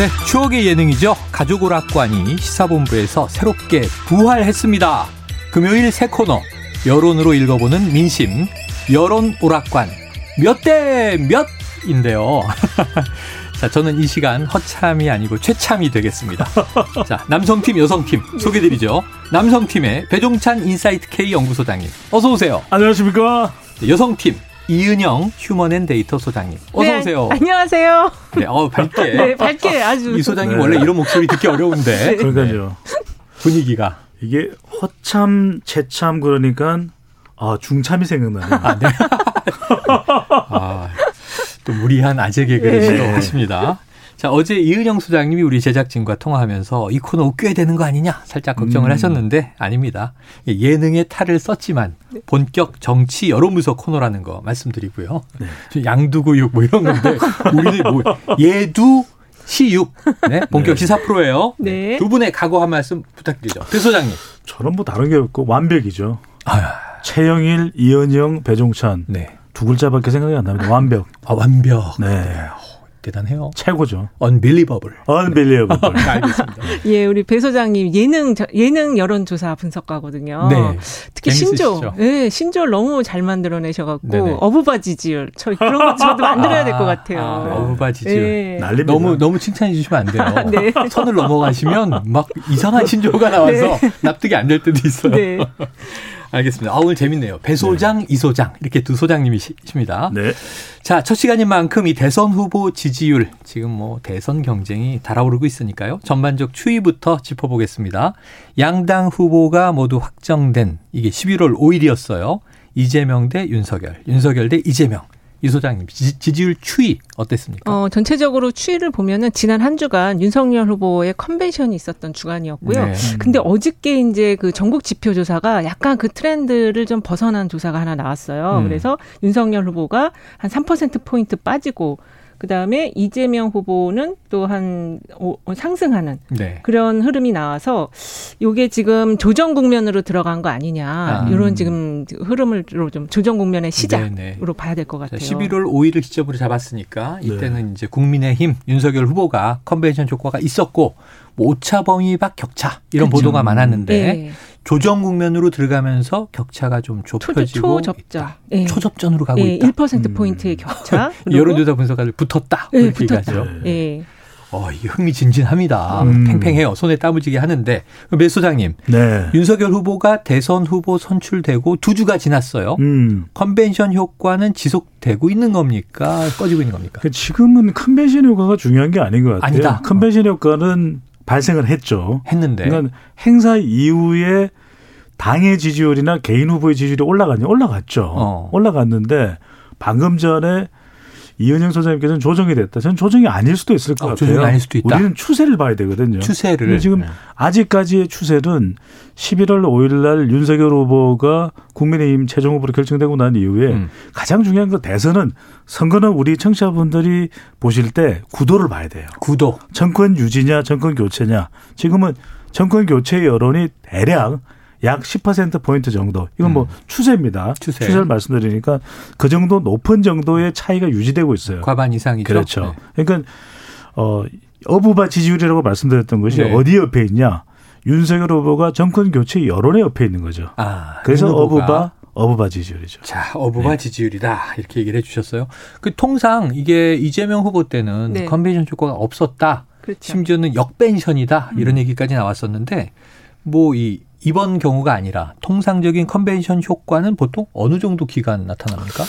네, 추억의 예능이죠. 가족오락관이 시사본부에서 새롭게 부활했습니다. 금요일 새 코너 여론으로 읽어보는 민심 여론오락관 몇 대 몇인데요. 자, 저는 이 시간 허참이 아니고 최참이 되겠습니다. 자, 남성팀, 여성팀 소개드리죠. 남성팀의 배종찬 인사이트 K 연구소장님, 어서 오세요. 안녕하십니까? 여성팀 이은영 휴먼앤데이터 소장님, 어서 네, 오세요. 안녕하세요. 네, 어 밝게. 네, 밝게 아주. 이 소장님 네. 원래 이런 목소리 듣기 어려운데 그러니까요. 분위기가 이게 허참, 채참 그러니까 아 중참이 생각나네요. 아, 또 무리한 아재 개그를 네. 시도하십니다. 자, 어제 이은영 소장님이 우리 제작진과 통화하면서 이 코너 꽤 되는 거 아니냐 살짝 걱정을 음. 하셨는데 아닙니다. 예능의 탈을 썼지만 본격 정치 여론분석 코너라는 거 말씀드리고요. 좀 양두구육 뭐 이런 건데 우리는 뭐 예두 시육 네, 본격 시사 프로예요. 네. 두 분의 각오 한 말씀 부탁드리죠. 배 소장님. 저는 뭐 다른 게 없고 완벽이죠. 아, 최영일, 이은영, 배종찬 네. 두 글자밖에 생각이 안 납니다. 완벽. 아, 완벽. 네. 대단해요. 최고죠. unbelievable. unbelievable. 알겠습니다. 예, 우리 배 소장님 예능 저- 예능 여론조사 분석가거든요. 네. 특히 재밌으시죠? 신조, 예, 신조를 너무 잘 만들어내셔갖고 네네. 어부바 지지율, 저 그런 거 저도 만들어야 될 것 같아요. 아, 어부바 지지율. 예. 난립니다. 너무 너무 칭찬해 주시면 안 돼요. 네. 선을 넘어가시면 막 이상한 신조어가 나와서 납득이 안 될 때도 있어요. 네. 알겠습니다. 아, 오늘 재밌네요. 배 소장, 이 소장 이렇게 두 소장님이십니다. 네. 자, 첫 시간인 만큼 이 대선 후보 지지율 지금 뭐 대선 경쟁이 달아오르고 있으니까요. 전반적 추이부터 짚어보겠습니다. 양당 후보가 모두 확정된 이게 11월 5일이었어요. 이재명 대 윤석열, 윤석열 대 이재명. 이 소장님 지, 지지 율 추이 어땠습니까? 어, 전체적으로 추이를 보면은 지난 한 주간 윤석열 후보의 컨벤션이 있었던 주간이었고요. 네. 근데 어저께 이제 그 전국 지표 조사가 약간 그 트렌드를 좀 벗어난 조사가 하나 나왔어요. 음. 그래서 윤석열 후보가 한 3% 포인트 빠지고 그다음에 이재명 후보는 또한 상승하는 네. 그런 흐름이 나와서 요게 지금 조정 국면으로 들어간 거 아니냐. 아. 이런 지금 흐름으로 좀 조정 국면의 시작으로 네네. 봐야 될것 자, 같아요. 11월 5일을 기점으로 잡았으니까 네. 이때는 이제 국민의힘 윤석열 후보가 컨벤션 효과가 있었고 뭐 오차 범위 밖 격차 이런 그렇죠. 보도가 많았는데 네. 조정 국면으로 들어가면서 격차가 좀 초, 좁혀지고 초접전. 있다. 예. 초접전으로 가고 예, 있다. 1% 포인트의 격차. 그리고 여론조사 분석가들 붙었다. 예, 이렇게 붙었다. 얘기하죠. 예. 어, 이 흥미진진합니다. 음. 팽팽해요. 손에 땀을 쥐게 하는데 매 소장님 네. 윤석열 후보가 대선 후보 선출되고 두 주가 지났어요. 음. 컨벤션 효과는 지속되고 있는 겁니까? 꺼지고 있는 겁니까? 그 지금은 컨벤션 효과가 중요한 게 아닌 것 같아요. 아니다. 컨벤션 효과는 발생을 했죠. 했는데 그러니까 행사 이후에 당의 지지율이나 개인 후보의 지지율이 올라갔냐? 올라갔죠. 어. 올라갔는데 방금 전에 이은영 소장님께서는 조정이 됐다. 저는 조정이 아닐 수도 있을 것 어, 같아요. 조정이 아닐 수도 있다. 우리는 추세를 봐야 되거든요. 추세를 지금 네. 아직까지의 추세는 11월 5일 날 윤석열 후보가 국민의힘 최종 후보로 결정되고 난 이후에 음. 가장 중요한 건 대선은 선거는 우리 청취자분들이 보실 때 구도를 봐야 돼요. 구도 정권 유지냐 정권 교체냐. 지금은 정권 교체 여론이 대략 약 10%포인트 정도. 이건 뭐 추세입니다. 추세. 추세를 말씀드리니까 그 정도 높은 정도의 차이가 유지되고 있어요. 과반 이상이죠. 그렇죠. 네. 그러니까 어 어부바 지지율이라고 말씀드렸던 것이 네. 어디 옆에 있냐? 윤석열 후보가 정권 교체 여론의 옆에 있는 거죠. 아, 그래서 어부바 어부바 지지율이죠. 자, 어부바 네. 지지율이다. 이렇게 얘기를 해 주셨어요. 그 통상 이게 이재명 후보 때는 네. 컨벤션 효과가 없었다. 그렇죠. 심지어는 역벤션이다. 이런 음. 얘기까지 나왔었는데 뭐 이 이번 경우가 아니라 통상적인 컨벤션 효과는 보통 어느 정도 기간 나타납니까?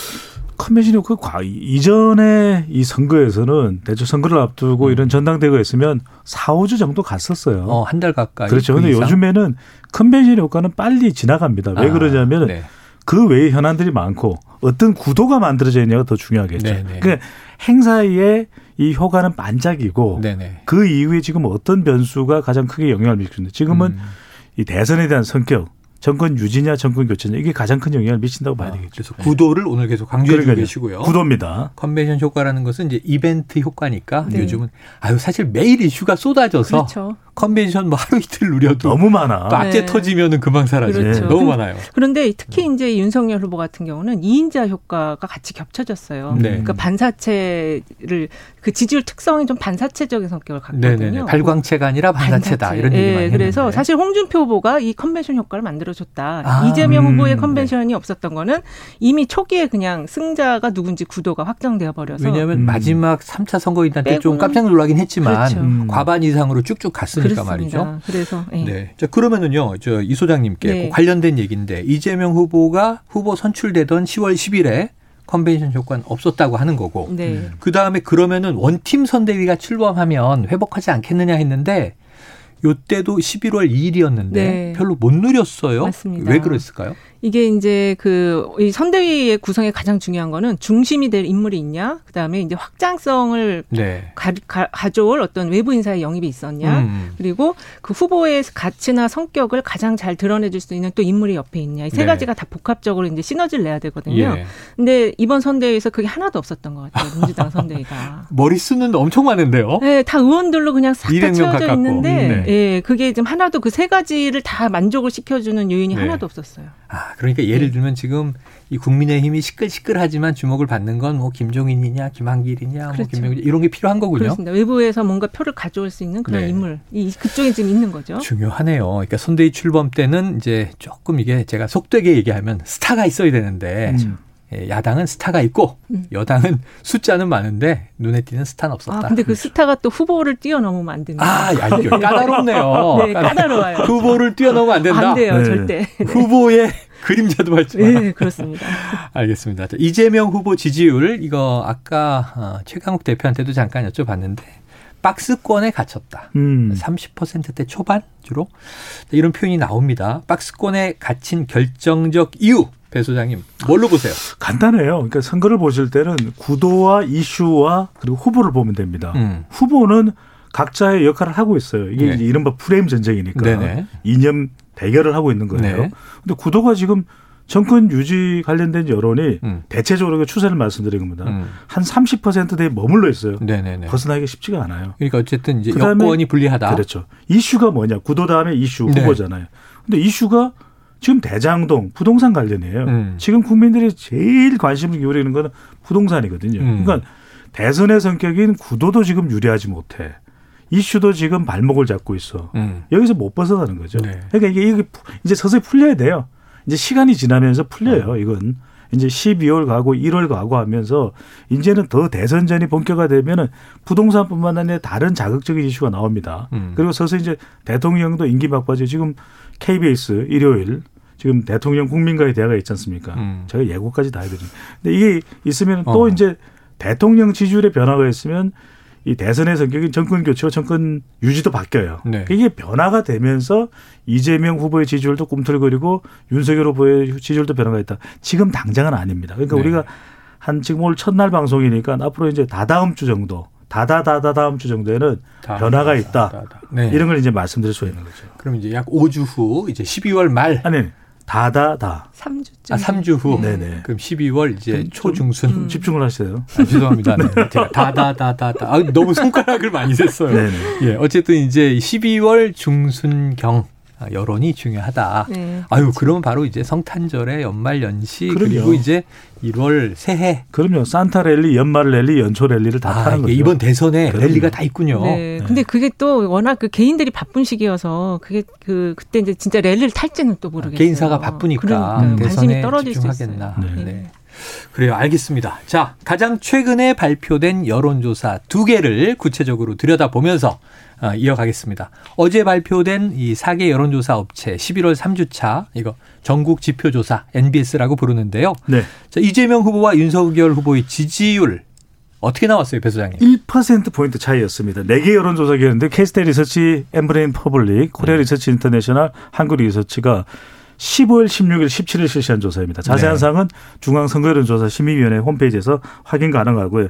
컨벤션 효과 과 이전에 이 선거에서는 대충 선거를 앞두고 이런 전당대회가 있으면 4, 5주 정도 갔었어요. 음. 어, 한 달 가까이. 그렇죠. 그 근데 이상? 요즘에는 컨벤션 효과는 빨리 지나갑니다. 왜 아, 그러냐면 네. 그 외에 현안들이 많고 어떤 구도가 만들어져 있냐가 더 중요하겠죠. 네, 네. 그러니까 행사의 이 효과는 반짝이고 네네. 그 이후에 지금 어떤 변수가 가장 크게 영향을 미치는데 지금은 음. 이 대선에 대한 성격, 정권 유지냐 정권 교체냐 이게 가장 큰 영향을 미친다고 봐야 아, 되겠죠. 그래서 구도를 오늘 계속 강조해 주고. 계시고요. 구도입니다. 컨벤션 효과라는 것은 이제 이벤트 효과니까 네. 요즘은 아유 사실 매일 이슈가 쏟아져서 그렇죠. 컨벤션 뭐 하루 이틀 누려도 너무 많아. 또 악재 네. 터지면은 금방 사라져. 그렇죠. 너무 많아요. 그런데 특히 이제 윤석열 후보 같은 경우는 이인자 효과가 같이 겹쳐졌어요. 네. 그러니까 반사체를 그 지지율 특성이 좀 반사체적인 성격을 갖거든요. 네네네. 발광체가 아니라 반사체다 반사체. 이런 얘기 많이 예, 그래서 했는데. 사실 홍준표 후보가 이 컨벤션 효과를 만들어줬다. 아, 이재명 음, 후보의 네. 컨벤션이 없었던 거는 이미 초기에 그냥 승자가 누군지 구도가 확정되어 버려서 왜냐하면 음. 마지막 3차 선거인단 때 좀 깜짝 놀라긴 했지만 그렇죠. 음. 과반 이상으로 쭉쭉 갔으니까 그렇습니다. 말이죠. 그래서 예. 네. 자, 그러면은요, 저 이 소장님께 네. 그 관련된 얘기인데 이재명 후보가 후보 선출되던 10월 10일에 컨벤션 효과는 없었다고 하는 거고 네. 그 다음에 그러면은 one team 선대위가 출범하면 회복하지 않겠느냐 했는데 요때도 11월 2일이었는데 네. 별로 못 누렸어요. 맞습니다. 왜 그랬을까요? 이게 이제 그이 선대위의 구성에 가장 중요한 거는 중심이 될 인물이 있냐, 그 다음에 이제 확장성을 네. 가, 져올 어떤 외부 인사의 영입이 있었냐, 음. 그리고 그 후보의 가치나 성격을 가장 잘 드러내줄 수 있는 또 인물이 옆에 있냐, 이세 네. 가지가 다 복합적으로 이제 시너지를 내야 되거든요. 예. 근데 이번 선대위에서 그게 하나도 없었던 것 같아요, 민주당 선대위가. 머리수는 엄청 많은데요. 네, 다 의원들로 그냥 싹다 200명 채워져 가깝고. 있는데, 네. 예, 그게 지금 하나도 그 세 가지를 다 만족을 시켜주는 요인이 네. 하나도 없었어요. 아, 그러니까 예를 네. 들면 지금 이 국민의힘이 시끌시끌하지만 주목을 받는 건 뭐 김종인이냐, 김한길이냐, 뭐 그렇죠. 김명일 이런 게 필요한 거군요. 그렇습니다. 외부에서 뭔가 표를 가져올 수 있는 그런 네. 인물, 이 그쪽에 지금 있는 거죠. 중요하네요. 그러니까 선대위 출범 때는 이제 조금 이게 제가 속되게 얘기하면 스타가 있어야 되는데 음. 예, 야당은 스타가 있고 음. 여당은 숫자는 많은데 눈에 띄는 스타는 없었다. 아, 근데 그 스타가 또 후보를 뛰어넘으면 안 됩니다. 아, 야, 이거 까다롭네요. 네, 까다로워요. 후보를 뛰어넘으면 안 된다. 안 돼요, 네. 절대. 후보의 그림자도 밟지 마라. 네, 그렇습니다. 알겠습니다. 자, 이재명 후보 지지율 이거 아까 어, 최강욱 대표한테도 잠깐 여쭤봤는데 박스권에 갇혔다. 음. 30%대 초반 주로 이런 표현이 나옵니다. 박스권에 갇힌 결정적 이유 배 소장님 뭘로 보세요? 간단해요. 그러니까 선거를 보실 때는 구도와 이슈와 그리고 후보를 보면 됩니다. 음. 후보는 각자의 역할을 하고 있어요. 이게 네. 이른바 프레임 전쟁이니까 네네. 이념 대결을 하고 있는 거예요. 네. 근데 구도가 지금 정권 유지 관련된 여론이 음. 대체적으로 그 추세를 말씀드린 겁니다. 음. 한 30%대에 머물러 있어요. 네네네. 벗어나기가 쉽지가 않아요. 그러니까 어쨌든 이제 그다음에 여권이 불리하다. 그렇죠. 이슈가 뭐냐? 구도 다음에 이슈 네. 후보잖아요. 근데 이슈가 지금 대장동 부동산 관련이에요. 음. 지금 국민들이 제일 관심을 기울이는 거는 부동산이거든요. 음. 그러니까 대선의 성격인 구도도 지금 유리하지 못해. 이슈도 지금 발목을 잡고 있어. 음. 여기서 못 벗어나는 거죠. 네. 그러니까 이게, 이게 푸- 이제 서서히 풀려야 돼요. 이제 시간이 지나면서 어. 풀려요. 이건 이제 12월 가고 1월 가고 하면서 이제는 더 대선전이 본격화되면은 부동산뿐만 아니라 다른 자극적인 이슈가 나옵니다. 음. 그리고 서서히 이제 대통령도 임기 막바지 지금 KBS 일요일 지금 대통령 국민과의 대화가 있지 않습니까? 음. 저희 예고까지 다 해드립니다. 근데 이게 있으면 또 어. 이제 대통령 지지율의 변화가 있으면 이 대선의 성격인 정권 교체와 정권 유지도 바뀌어요. 네. 이게 변화가 되면서 이재명 후보의 지지율도 꿈틀거리고 윤석열 후보의 지지율도 변화가 있다. 지금 당장은 아닙니다. 그러니까 네. 우리가 한 지금 오늘 첫날 방송이니까 앞으로 이제 다다음 주 정도, 다다다다 다음 주 정도에는 다, 변화가 다, 있다. 다, 다. 네. 이런 걸 이제 말씀드릴 수 있는 거죠. 그럼 이제 약 5주 후 이제 12월 말 아니, 다다다. 3주쯤. 아, 3주 후. 네네. 그럼 12월 이제 좀- 초중순. 좀 집중을 하세요. 아, 죄송합니다. 네. 제가 다다다다다. 아, 너무 손가락을 많이 셌어요. 네네. 예, 어쨌든 이제 12월 중순경 아, 여론이 중요하다. 네. 아유, 그러면 바로 이제 성탄절에 연말 연시 그럼요. 그리고 이제 1월 새해. 그럼요. 산타 랠리, 연말 랠리, 연초 랠리를 다 아, 타는 거죠. 이번 대선에 그럼요. 랠리가 다 있군요. 네. 네. 근데 그게 또 워낙 그 개인들이 바쁜 시기여서 그게 그 그때 이제 진짜 랠리를 탈지는 또 모르겠어요. 개인사가 바쁘니까 그러니까요. 관심이 대선에 떨어질 수 집중하겠나. 있어요. 네. 네. 그래요. 알겠습니다. 자, 가장 최근에 발표된 여론조사 두 개를 구체적으로 들여다보면서 어, 이어가겠습니다. 어제 발표된 이 4개 여론조사 업체 11월 3주차 이거 전국 지표조사 NBS라고 부르는데요. 네. 자, 이재명 후보와 윤석열 후보의 지지율 어떻게 나왔어요, 배 소장님? 1%포인트 차이였습니다. 4개 여론조사기였는데 케이스탯 리서치, 엠브레인 퍼블릭, 코리아 네. 리서치 인터내셔널, 한국 리서치가 15일, 16일, 17일 실시한 조사입니다. 자세한 네. 사항은 중앙선거여론조사 심의위원회 홈페이지에서 확인 가능하고요.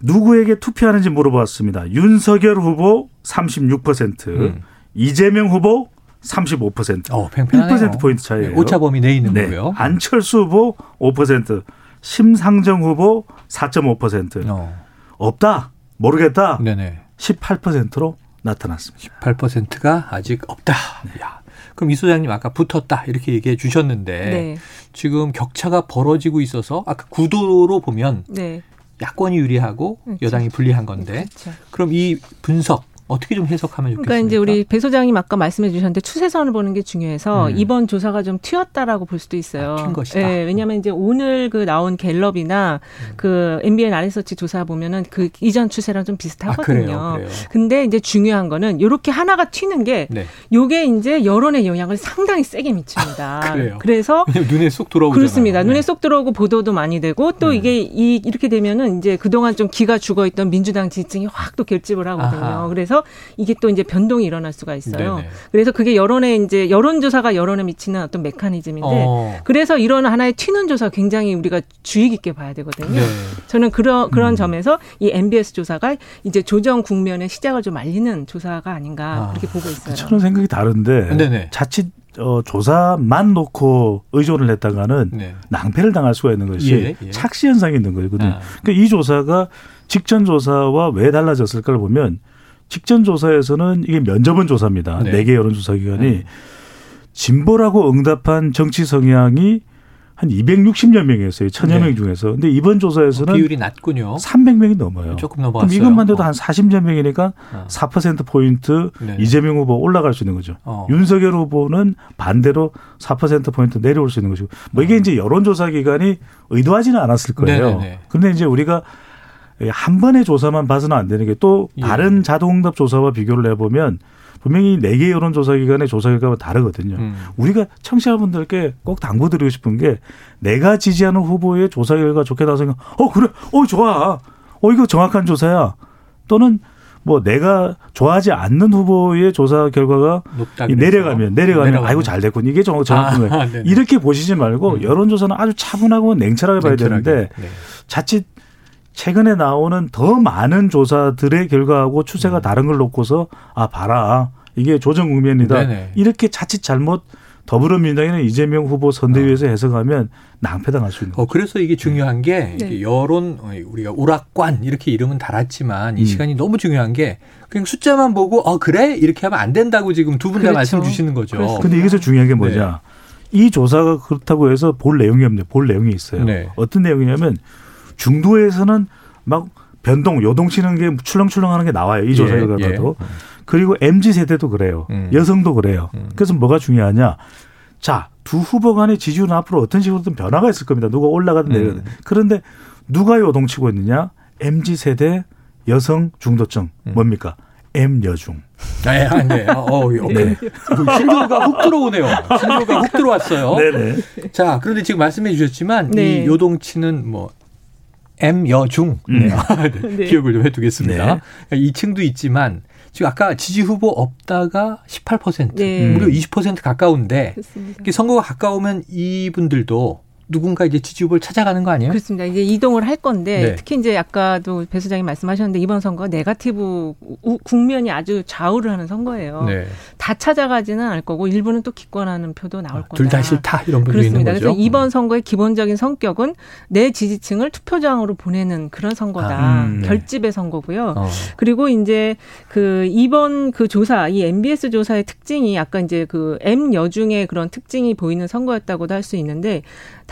누구에게 투표하는지 물어봤습니다. 윤석열 후보 36%, 음. 이재명 후보 35%. 어, 팽팽하네요. 1% 포인트 차이예요. 네, 오차 범위 내에 있는 네. 거고요. 안철수 후보 5%, 심상정 후보 4.5%. 어. 없다. 모르겠다. 네네. 18%로 나타났습니다. 8%가 아직 없다. 네. 야. 그럼 이 소장님 아까 붙었다 이렇게 얘기해 주셨는데 네. 지금 격차가 벌어지고 있어서 아까 구도로 보면 네. 야권이 유리하고 그렇죠. 여당이 불리한 건데 그렇죠. 그럼 이 분석 어떻게 좀 해석하면 좋겠습니까? 그러니까 이제 우리 배 소장님 아까 말씀해 주셨는데 추세선을 보는 게 중요해서 음. 이번 조사가 좀 튀었다라고 볼 수도 있어요. 아, 튄 것이다. 예, 왜냐하면 이제 오늘 그 나온 갤럽이나 음. 그 MBN 아리서치 조사 보면은 그 이전 추세랑 좀 아, 비슷하거든요. 그래요, 그래요. 근데 이제 중요한 거는 이렇게 하나가 튀는 게 네. 요게 이제 여론의 영향을 상당히 세게 미칩니다. 아, 그래요? 그래서 눈에 쏙 들어오잖아요. 그렇습니다. 네. 눈에 쏙 들어오고 보도도 많이 되고 또 음. 이게 이, 이렇게 되면은 이제 그동안 좀 기가 죽어 있던 민주당 지지층이 확 또 결집을 하거든요. 아하. 그래서 이게 또 이제 변동이 일어날 수가 있어요. 네네. 그래서 그게 여론에 이제 여론조사가 여론에 미치는 어떤 메커니즘인데 어. 그래서 이런 하나의 튀는 조사 굉장히 우리가 주의 깊게 봐야 되거든요. 네. 저는 그런 그런 음. 점에서 이 MBS 조사가 이제 조정 국면의 시작을 좀 알리는 조사가 아닌가 아, 그렇게 보고 있어요. 저는 생각이 다른데 네네. 자칫 어, 조사만 놓고 의존을 했다가는 네. 낭패를 당할 수가 있는 것이 예, 예. 착시 현상이 있는 거거든요. 아. 그러니까 이 조사가 직전 조사와 왜 달라졌을까를 보면 직전 조사에서는 이게 면접은 조사입니다. 네. 네개 여론조사 기관이 음. 진보라고 응답한 정치 성향이 한 260여 명이었어요. 천여 네. 명 중에서. 근데 이번 조사에서는 비율이 낮군요. 300명이 넘어요. 조금 그럼 넘어갔어요. 이것만 돼도 어. 한 40여 명이니까 어. 4% 포인트 네. 이재명 후보 올라갈 수 있는 거죠. 어. 윤석열 후보는 반대로 4% 포인트 내려올 수 있는 것이고 뭐 이게 이제 여론조사 기관이 의도하지는 않았을 거예요. 음. 네네네. 그런데 이제 우리가 한 번의 조사만 봐서는 안 되는 게또 예. 다른 자동응답 조사와 비교를 해보면 분명히 네 개 여론조사 기관의 조사 결과가 다르거든요. 음. 우리가 청취자분들께 꼭 당부드리고 싶은 게 내가 지지하는 후보의 조사 결과 좋게 나서면 어 그래 어 좋아 어 이거 정확한 조사야 또는 뭐 내가 좋아하지 않는 후보의 조사 결과가 그래서. 내려가면 내려가면 아이고 잘 됐군 이게 정- 정확한 아, 거예요. 네네. 이렇게 보시지 말고 음. 여론조사는 아주 차분하고 냉철하게 봐야 냉철하게. 되는데 네. 자칫 최근에 나오는 더 많은 조사들의 결과하고 음. 추세가 다른 걸 놓고서 아 봐라 이게 조정 국면이다 네네. 이렇게 자칫 잘못 더불어민주당이나 이재명 후보 선대위에서 해석하면 낭패당할 수 있는 어, 그래서 이게 중요한 게 네. 여론 어, 우리가 오락관 이렇게 이름은 달았지만 이 음. 시간이 너무 중요한 게 그냥 숫자만 보고 어 그래 이렇게 하면 안 된다고 지금 두 분다 그렇죠. 말씀 주시는 거죠. 그렇습니다. 근데 여기서 중요한 게 뭐냐 이 조사가 그렇다고 해서 볼 내용이 없네요 볼 내용이 있어요 네. 어떤 내용이냐면 중도에서는 막 변동 요동치는 게 출렁출렁하는 게 나와요 이 조사 예, 결과도 예. 그리고 mz 세대도 그래요 음. 여성도 그래요 음. 그래서 뭐가 중요하냐 자 두 후보 간의 지지율은 앞으로 어떤 식으로든 변화가 있을 겁니다 누가 올라가든 음. 내려가든 그런데 누가 요동치고 있느냐 mz 세대 여성 중도층 음. 뭡니까 M 여중 네, 아, 네. 어, 어, 어, 네. 신조가 훅 들어오네요. 신조가 훅 들어왔어요. 네네 자, 그런데 지금 말씀해 주셨지만 네. 이 요동치는 뭐 M 여중 음. 네. 네. 네. 기억을 좀 해두겠습니다. 네. 2층도 있지만 지금 아까 지지 후보 없다가 18% 네. 무려 20% 가까운데 선거가 가까우면 이분들도 누군가 이제 지지 후보를 찾아가는 거 아니에요? 그렇습니다. 이제 이동을 할 건데 네. 특히 이제 아까도 배 소장님 말씀하셨는데 이번 선거 네가티브 우- 국면이 아주 좌우를 하는 선거예요. 네. 다 찾아가지는 않을 거고 일부는 또 기권하는 표도 나올 거다. 둘 다 싫다 이런 분도 있는 그렇습니다. 거죠. 그래서 이번 선거의 기본적인 성격은 내 지지층을 투표장으로 보내는 그런 선거다. 아, 음, 네. 결집의 선거고요. 어. 그리고 이제 그 이번 그 조사, 이 MBS 조사의 특징이 약간 이제 그 M 여중의 그런 특징이 보이는 선거였다고도 할 수 있는데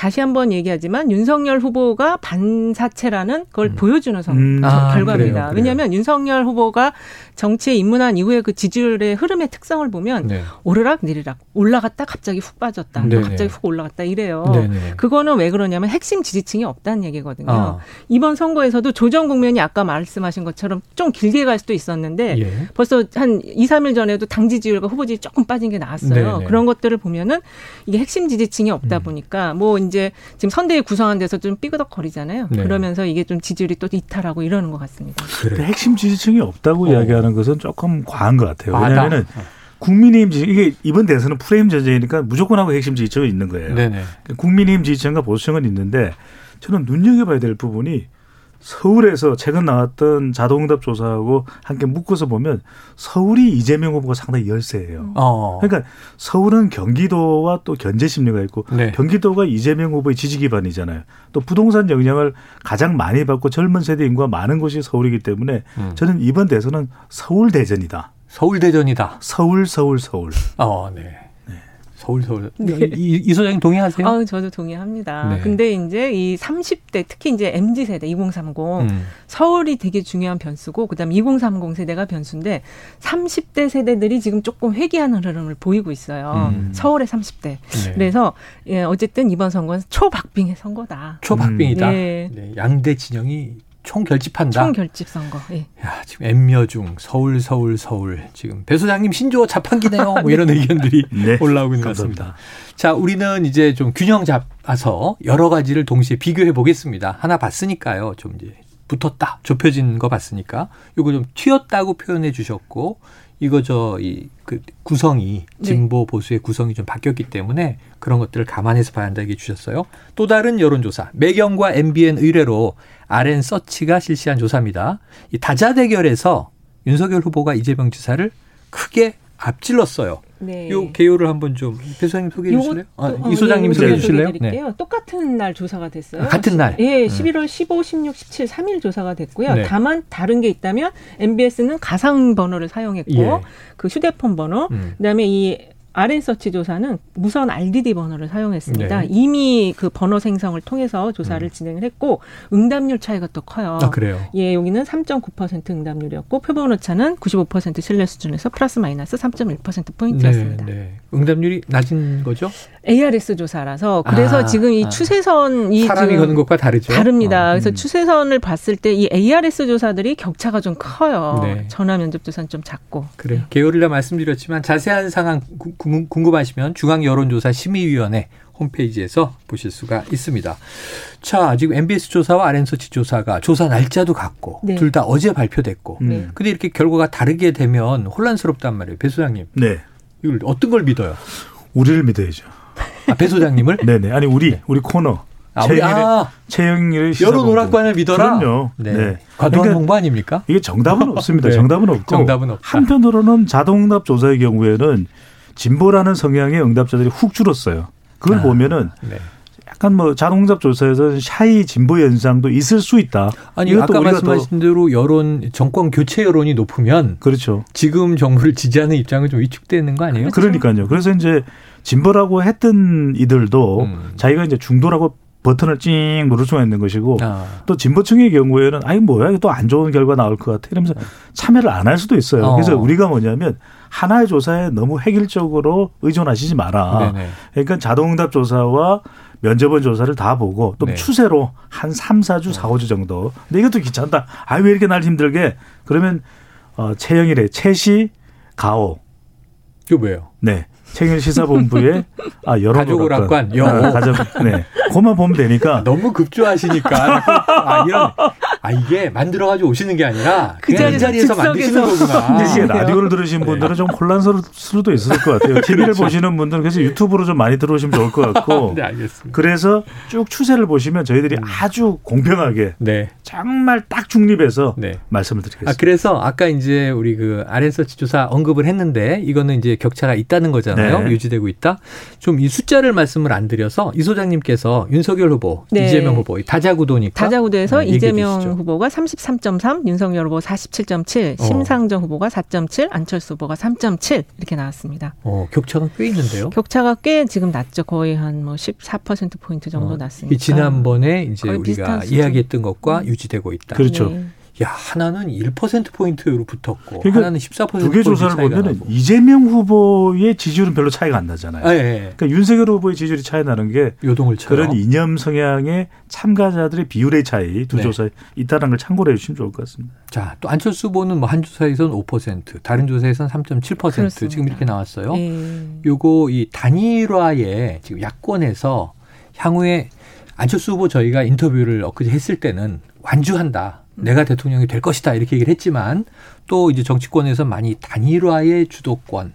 다시 한번 얘기하지만 윤석열 후보가 반사체라는 걸 음. 보여주는 선 음. 저- 아, 결과입니다. 그래요, 그래요. 왜냐하면 윤석열 후보가 정치에 입문한 이후에 그 지지율의 흐름의 특성을 보면 네. 오르락 내리락 올라갔다 갑자기 훅 빠졌다 네네. 갑자기 훅 올라갔다 이래요. 네네. 그거는 왜 그러냐면 핵심 지지층이 없다는 얘기거든요. 아. 이번 선거에서도 조정 국면이 아까 말씀하신 것처럼 좀 길게 갈 수도 있었는데 예. 벌써 한 2, 3일 전에도 당 지지율과 후보 지지 조금 빠진 게 나왔어요. 네네. 그런 것들을 보면은 이게 핵심 지지층이 없다 음. 보니까 뭐 이제 지금 선대위 구성한 데서 좀 삐그덕거리잖아요. 네. 그러면서 이게 좀 지지율이 또 이탈하고 이러는 것 같습니다. 그래. 핵심 지지층이 없다고 어. 이야기하는 것은 조금 과한 것 같아요. 왜냐하면 국민의힘 지지 이게 이번 대선은 프레임 전쟁이니까 무조건 하고 핵심 지지층은 있는 거예요. 네네. 국민의힘 지지층과 보수층은 있는데 저는 눈여겨봐야 될 부분이 서울에서 최근 나왔던 자동응답 조사하고 함께 묶어서 보면 서울이 이재명 후보가 상당히 열세예요. 어. 그러니까 서울은 경기도와 또 견제 심리가 있고 네. 경기도가 이재명 후보의 지지 기반이잖아요. 또 부동산 영향을 가장 많이 받고 젊은 세대 인구가 많은 곳이 서울이기 때문에 음. 저는 이번 대선은 서울 대전이다. 서울 대전이다. 서울 서울 서울. 어, 네. 서울 서울. 네. 이, 이 소장님 동의하세요? 아, 저도 동의합니다. 네. 근데 이제 이 30대 특히 이제 MZ 세대 2030 음. 서울이 되게 중요한 변수고 그다음 2030 세대가 변수인데 30대 세대들이 지금 조금 회귀하는 흐름을 보이고 있어요. 음. 서울의 30대. 네. 그래서 예, 어쨌든 이번 선거는 초박빙의 선거다. 초박빙이다. 네. 네, 양대 진영이 총 결집한다. 총결집 선거. 예. 야, 지금 엠여중 서울 서울 서울 지금 배 소장님 신조어 자판기네요. 뭐 이런 의견들이 네. 올라오고 있는 것 같습니다. 자, 우리는 이제 좀 균형 잡아서 여러 가지를 동시에 비교해 보겠습니다. 하나 봤으니까요. 좀 이제 붙었다, 좁혀진 거 봤으니까 요거 좀 튀었다고 표현해 주셨고 이거 저 이 그 구성이 네. 진보 보수의 구성이 좀 바뀌었기 때문에 그런 것들을 감안해서 봐야 한다 얘기 주셨어요. 또 다른 여론조사 매경과 MBN 의뢰로 RN 서치가 실시한 조사입니다. 이 다자 대결에서 윤석열 후보가 이재명 지사를 크게 앞질렀어요. 네. 요 개요를 한번 좀 배소장님 소개해 주실래요? 아, 이 소장님 네, 소개해 주실래요? 소개해드릴게요. 똑같은 날 조사가 됐어요. 아, 같은 날? 예, 음. 11월 15, 16, 17, 3일 조사가 됐고요. 네. 다만 다른 게 있다면 MBS는 가상 번호를 사용했고 예. 그 휴대폰 번호, 음. 그다음에 이 RN 서치 조사는 무선 RDD 번호를 사용했습니다. 네. 이미 그 번호 생성을 통해서 조사를 진행을 했고 응답률 차이가 또 커요. 아 그래요. 예, 여기는 3.9% 응답률이었고 표본 오차는 95% 신뢰 수준에서 플러스 마이너스 3.1% 포인트였습니다. 네, 네. 응답률이 낮은 거죠? ARS 조사라서 그래서 아, 지금 이 아. 추세선 이 사람이 거는 것과 다르죠. 다릅니다. 어, 그래서 음. 추세선을 봤을 때 이 ARS 조사들이 격차가 좀 커요. 네. 전화 면접 조사는 좀 작고. 그래요. 게으르려 말씀드렸지만 자세한 상황 구- 궁- 궁금하시면 중앙 여론조사 심의위원회 홈페이지에서 보실 수가 있습니다. 자, 지금 MBS 조사와 RN서치 조사가 조사 날짜도 같고 네. 둘다 어제 발표됐고. 음. 네. 근데 이렇게 결과가 다르게 되면 혼란스럽단 말이에요. 배 소장님. 네. 이걸 어떤 걸 믿어요? 우리를 믿어야죠. 아, 배 소장님을? 네네. 아니 우리 우리 코너 아, 우리, 아, 최영일의 여론. 오락관을 믿어라? 그럼요. 네. 네. 과도한 그러니까 홍보 아닙니까? 이게 정답은 없습니다. 네. 정답은 없고 정답은 없다. 한편으로는 자동응답 조사의 경우에는 진보라는 성향의 응답자들이 훅 줄었어요. 그걸 아. 보면은 네. 약간 뭐 자동응답 조사에서는 샤이 진보 현상도 있을 수 있다. 아니, 아까 말씀하신 대로 여론, 정권 교체 여론이 높으면 그렇죠. 지금 정부를 지지하는 입장은 좀 위축되는 거 아니에요? 그러니까요. 그래서 이제 진보라고 했던 이들도 음. 자기가 이제 중도라고 버튼을 찡 누를 수가 있는 것이고 아, 또 진보층의 경우에는 아이 뭐야 이거 또 안 좋은 결과 나올 것 같아 이러면서 참여를 안 할 수도 있어요. 어. 그래서 우리가 뭐냐면 하나의 조사에 너무 획일적으로 의존하시지 마라. 네네. 그러니까 자동응답 조사와 면접원 조사를 다 보고 또 네. 추세로 한 3, 4주, 4, 5주 정도. 근데 이것도 귀찮다. 아 왜 이렇게 날 힘들게? 그러면 어 최영일의 최시 가오. 이거 뭐예요? 네. 최영일 시사본부의 아 여러 가족 오락관, 영어. 아, 가족 네. 그만 보면 되니까 너무 급조하시니까 아 이런 아 이게 만들어 가지고 오시는 게 아니라 그 자리에서 자리에서 만드시는. 거구나. 이게 아, 라디오를 들으신 분들은 좀 혼란스러울 수도 있을 것 같아요. TV를 그렇죠. 보시는 분들은 그래서 유튜브로 좀 많이 들어오시면 좋을 것 같고. 네 알겠습니다. 그래서 쭉 추세를 보시면 저희들이 음. 아주 공평하게 네. 정말 딱 중립해서 네. 말씀을 아 드리겠습니다. 그래서 아까 이제 우리 그 RN서치 조사 언급을 했는데 이거는 이제 격차가 있다는 거잖아요. 네. 유지되고 있다. 좀 이 숫자를 말씀을 안 드려서 이 소장님께서 윤석열 후보, 네. 이재명 후보 이 다자구도니까 다자구도에서 네, 얘기해 이재명. 후보가 33.3, 윤석열 후보 47.7, 어. 심상정 후보가 4.7, 안철수 후보가 3.7 이렇게 나왔습니다. 어, 격차가 꽤 있는데요. 격차가 꽤 지금 낮죠. 거의 한 뭐 14% 포인트 정도 어. 이 지난번에 이제 우리가. 이야기했던 것과 유지되고 있다. 그렇죠. 네. 야 하나는 1% 포인트로 붙었고 그러니까 하나는 14%두개 조사를 보면은 나고. 이재명 후보의 지지율은 별로 차이가 안 나잖아요. 아, 예, 예. 그러니까 윤석열 후보의 지지율이 차이 나는 게 요동을 쳐요. 그런 이념 성향의 참가자들의 비율의 차이 두 네. 조사에 있다는 걸 참고를 해 주시면 좋을 것 같습니다. 자, 또 안철수 후보는 뭐 한 조사에서는 5%, 다른 조사에서는 3.7% 그렇습니다. 지금 이렇게 나왔어요. 예. 요거 이 단일화에 지금 야권에서 향후에 안철수 후보 저희가 인터뷰를 엊그제 했을 때는 완주한다. 내가 대통령이 될 것이다. 이렇게 얘기를 했지만 또 이제 정치권에서 많이 단일화의 주도권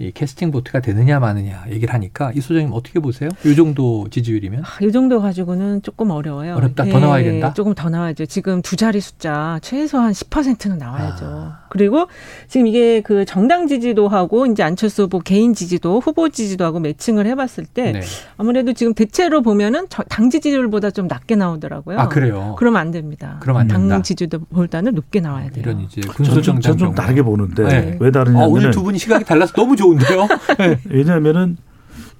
이 캐스팅 보트가 되느냐 마느냐 얘기를 하니까 이 소장님 어떻게 보세요? 이 정도 지지율이면? 아, 이 정도 가지고는 조금 어려워요. 어렵다. 더 나와야 된다? 조금 더 나와야죠. 지금 두 자리 숫자 최소한 10%는 나와야죠. 아. 그리고 지금 이게 그 정당 지지도 하고 이제 안철수 후보 개인 지지도, 후보 지지도 하고 매칭을 해봤을 때 네. 아무래도 지금 대체로 보면은 당 지지율보다 좀 낮게 나오더라고요. 아 그래요? 그러면 안 됩니다. 그럼 안 된다. 당 지지도보다는 높게 나와야 돼요. 이런 이제 군소정당 좀 다르게 보는데 네. 왜 다르냐면 아, 오늘 두 분이 시각이 달라서 너무 좋 은데요. 네. 왜냐하면은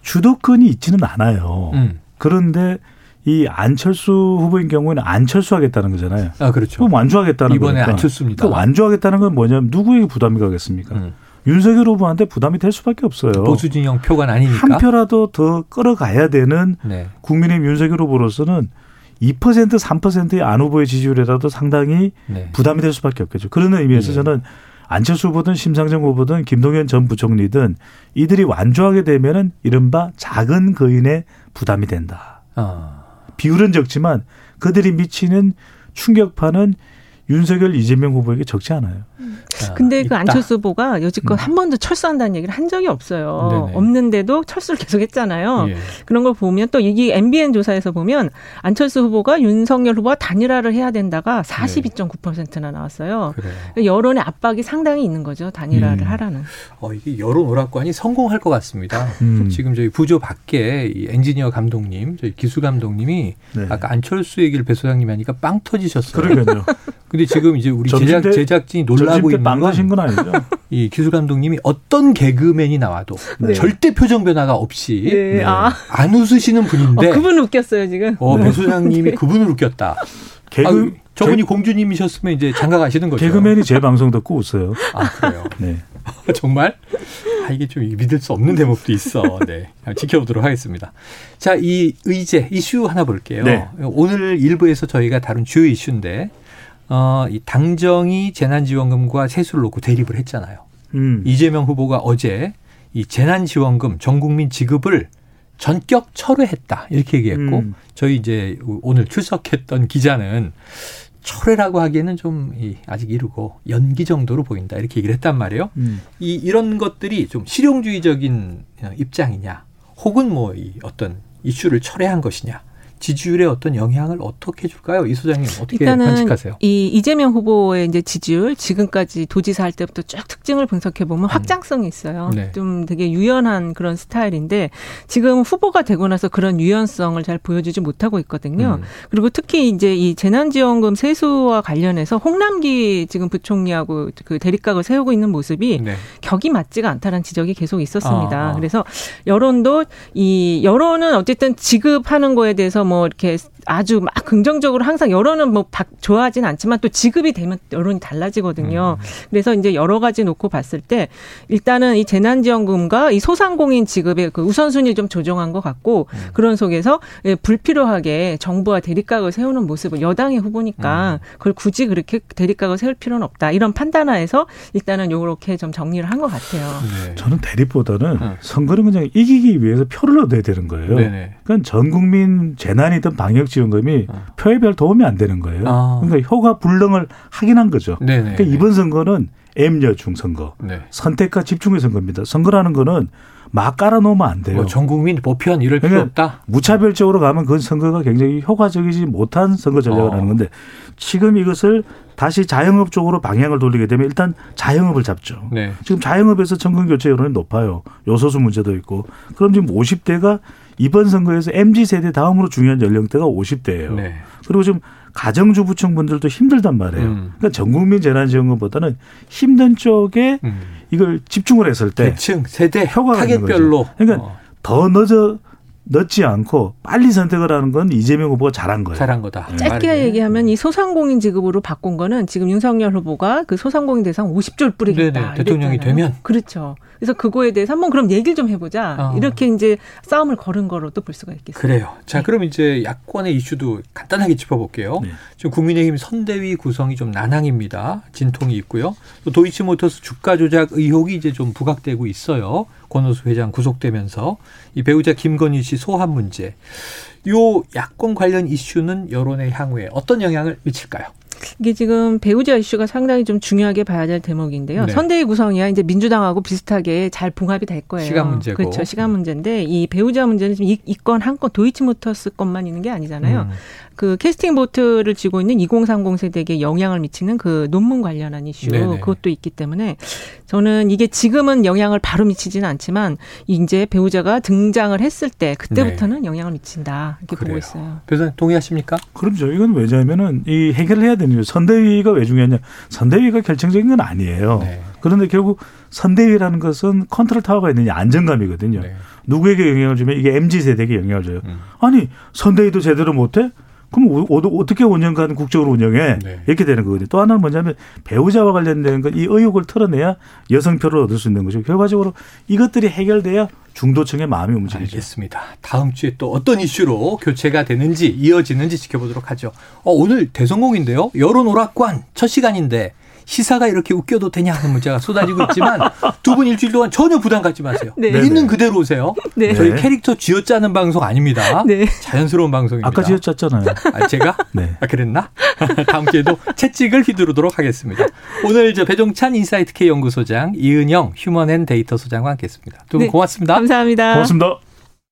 주도권이 있지는 않아요. 음. 그런데 이 안철수 후보인 경우에는 안철수 하겠다는 거잖아요. 아, 그렇죠. 그럼 완주하겠다는 이번에 거니까. 안철수입니다. 그 완주하겠다는 건 뭐냐면 누구에게 부담이 가겠습니까? 음. 윤석열 후보한테 부담이 될 수밖에 없어요. 보수 진영 표가 아니니까. 한 표라도 더 끌어가야 되는 네. 국민의힘 윤석열 후보로서는 2% 3%의 안 후보의 지지율에라도 상당히 네. 부담이 될 수밖에 없겠죠. 그런 의미에서 네. 저는 안철수 후보든 심상정 후보든 김동연 전 부총리든 이들이 완주하게 되면은 이른바 작은 거인의 부담이 된다. 어. 비율은 적지만 그들이 미치는 충격파는 윤석열 이재명 후보에게 적지 않아요. 음. 근데 그 안철수 후보가 여지껏 음. 한 번도 철수한다는 얘기를 한 적이 없어요. 네네. 없는데도 철수를 계속 했잖아요. 예. 그런 걸 보면 또 이게 MBN 조사에서 보면 안철수 후보가 윤석열 후보와 단일화를 해야 된다가 42.9%나 나왔어요. 그래요. 그러니까 여론의 압박이 상당히 있는 거죠. 단일화를 음. 하라는. 어, 이게 여론 오락관이 성공할 것 같습니다. 음. 지금 저희 부조 밖에 이 엔지니어 감독님, 저희 기수 감독님이 네. 아까 안철수 얘기를 배 소장님이 하니까 빵 터지셨어요. 그러니까요. 근데 지금 이제 우리 제작, 제작진이 놀라고 있는 망가신 건 아니죠. 이 기술 감독님이 어떤 개그맨이 나와도 네. 절대 표정 변화가 없이 네. 네. 아. 안 웃으시는 분인데 어, 그분 웃겼어요 지금. 어, 배 소장님이 네. 그분을 웃겼다. 개그 아, 저분이 개... 공주님이셨으면 이제 장가 가시는 거죠. 개그맨이 제 방송 듣고 웃어요. 아 그래요. 네. 정말? 아, 이게 좀 믿을 수 없는 대목도 있어. 네. 지켜보도록 하겠습니다. 자, 이 의제, 이슈 하나 볼게요. 네. 오늘 일부에서 저희가 다룬 주요 이슈인데, 어, 이 당정이 재난지원금과 세수를 놓고 대립을 했잖아요. 음. 이재명 후보가 어제 이 재난지원금 전 국민 지급을 전격 철회했다 이렇게 얘기했고 음. 저희 이제 오늘 출석했던 기자는 철회라고 하기에는 좀 아직 이르고 연기 정도로 보인다 이렇게 얘기를 했단 말이에요. 음. 이 이런 것들이 좀 실용주의적인 입장이냐, 혹은 뭐 이 어떤 이슈를 철회한 것이냐 지지율에 어떤 영향을 어떻게 줄까요? 이 소장님 어떻게 관측하세요? 이 이재명 후보의 이제 지지율 지금까지 도지사 할 때부터 쭉 특징을 분석해 보면 음. 확장성이 있어요. 네. 좀 되게 유연한 그런 스타일인데 지금 후보가 되고 나서 그런 유연성을 잘 보여주지 못하고 있거든요. 음. 그리고 특히 이제 이 재난지원금 세수와 관련해서 홍남기 지금 부총리하고 그 대립각을 세우고 있는 모습이 네. 격이 맞지가 않다는 지적이 계속 있었습니다. 아, 아. 그래서 여론도 이 여론은 어쨌든 지급하는 거에 대해서 뭐 이렇게 아주 막 긍정적으로 항상 여론은 뭐 좋아하진 않지만 또 지급이 되면 여론이 달라지거든요. 음. 그래서 이제 여러 가지 놓고 봤을 때 일단은 이 재난지원금과 이 소상공인 지급의 그 우선순위 좀 조정한 것 같고 음. 그런 속에서 예, 불필요하게 정부와 대립각을 세우는 모습을 여당의 후보니까 음. 그걸 굳이 그렇게 대립각을 세울 필요는 없다. 이런 판단하에서 일단은 요렇게 좀 정리를 한 것 같아요. 네. 저는 대립보다는 네. 선거는 그냥 이기기 위해서 표를 얻어야 되는 거예요. 네네. 그러니까 전 국민 재난 이든 방역 지원금이 어. 표에 별 도움이 안 되는 거예요. 아. 그러니까 효과 불능을 하긴 한 거죠. 네네. 그러니까 이번 선거는 M여중 선거, 네. 선택과 집중의 선거입니다. 선거라는 거는 막 깔아놓으면 안 돼요. 뭐 전 국민 보편 이럴 필요 그러니까 없다. 무차별적으로 가면 그 선거가 굉장히 효과적이지 못한 선거 전략을 어. 하는 건데 지금 이것을 다시 자영업 쪽으로 방향을 돌리게 되면 일단 자영업을 잡죠. 네. 지금 자영업에서 정권 교체 여론이 높아요. 요소수 문제도 있고. 그럼 지금 50대가 이번 선거에서 MZ 세대 다음으로 중요한 연령대가 50대예요. 네. 그리고 지금 가정주부층 분들도 힘들단 말이에요. 음. 그러니까 전국민 재난지원금보다는 힘든 쪽에 음. 이걸 집중을 했을 때 계층, 세대, 효과가 타겟별로 그러니까 어. 더 늦어 넣지 않고 빨리 선택을 하는 건 이재명 후보가 잘한 거예요. 잘한 거다. 네. 짧게 얘기하면 이 소상공인 지급으로 바꾼 거는 지금 윤석열 후보가 그 소상공인 대상 50조를 뿌리겠다. 네네, 대통령이 되면. 그렇죠. 그래서 그거에 대해서 한번 그럼 얘기를 좀 해보자. 어. 이렇게 이제 싸움을 걸은 거로도 볼 수가 있겠습니다. 그래요. 자, 네. 그럼 이제 야권의 이슈도 간단하게 짚어볼게요. 네. 지금 국민의힘 선대위 구성이 좀 난항입니다. 진통이 있고요. 또 도이치모터스 주가 조작 의혹이 이제 좀 부각되고 있어요. 권오수 회장 구속되면서 이 배우자 김건희 씨 소환 문제. 요 야권 관련 이슈는 여론의 향후에 어떤 영향을 미칠까요? 이게 지금 배우자 이슈가 상당히 좀 중요하게 봐야 될 대목인데요. 네. 선대위 구성이야 이제 민주당하고 비슷하게 잘 봉합이 될 거예요. 시간 문제고. 그렇죠. 시간 문제인데 이 배우자 문제는 지금 이, 이 건 한 건 도이치모터스 것만 있는 게 아니잖아요. 음. 그 캐스팅 보트를 쥐고 있는 2030 세대에게 영향을 미치는 그 논문 관련한 이슈 네네. 그것도 있기 때문에 저는 이게 지금은 영향을 바로 미치지는 않지만 이제 배우자가 등장을 했을 때 그때부터는 영향을 미친다 이렇게 보고 네. 그래요. 있어요. 변호사님 동의하십니까? 그럼요. 이건 왜냐하면은 이 해결을 해야 되는 거예요. 선대위가 왜 중요하냐? 선대위가 결정적인 건 아니에요. 네. 그런데 결국 선대위라는 것은 컨트롤 타워가 있느냐 안정감이거든요. 네. 누구에게 영향을 주면 이게 MZ 세대에게 영향을 줘요. 음. 아니 선대위도 제대로 못해? 그럼 오- 어떻게 5년간 국정으로 운영해? 네. 이렇게 되는 거거든요. 또 하나는 뭐냐면 배우자와 관련된 건 이 의혹을 털어내야 여성표를 얻을 수 있는 거죠. 결과적으로 이것들이 해결돼야 중도층의 마음이 움직이죠. 알겠습니다. 다음 주에 또 어떤 이슈로 교체가 되는지 이어지는지 지켜보도록 하죠. 어, 오늘 대성공인데요. 여론 오락관 첫 시간인데 시사가 이렇게 웃겨도 되냐 하는 문자가 쏟아지고 있지만 두 분 일주일 동안 전혀 부담 갖지 마세요. 네. 있는 그대로 오세요. 네. 저희 네. 캐릭터 쥐어짜는 방송 아닙니다. 네. 자연스러운 방송입니다. 아까 지어짰잖아요. 아, 제가? 네. 아, 그랬나? 다음 주에도 채찍을 휘두르도록 하겠습니다. 오늘 저 배종찬 인사이트 K 연구소장, 이은영 휴먼앤 데이터 소장과 함께했습니다. 두분 네. 고맙습니다. 감사합니다. 고맙습니다.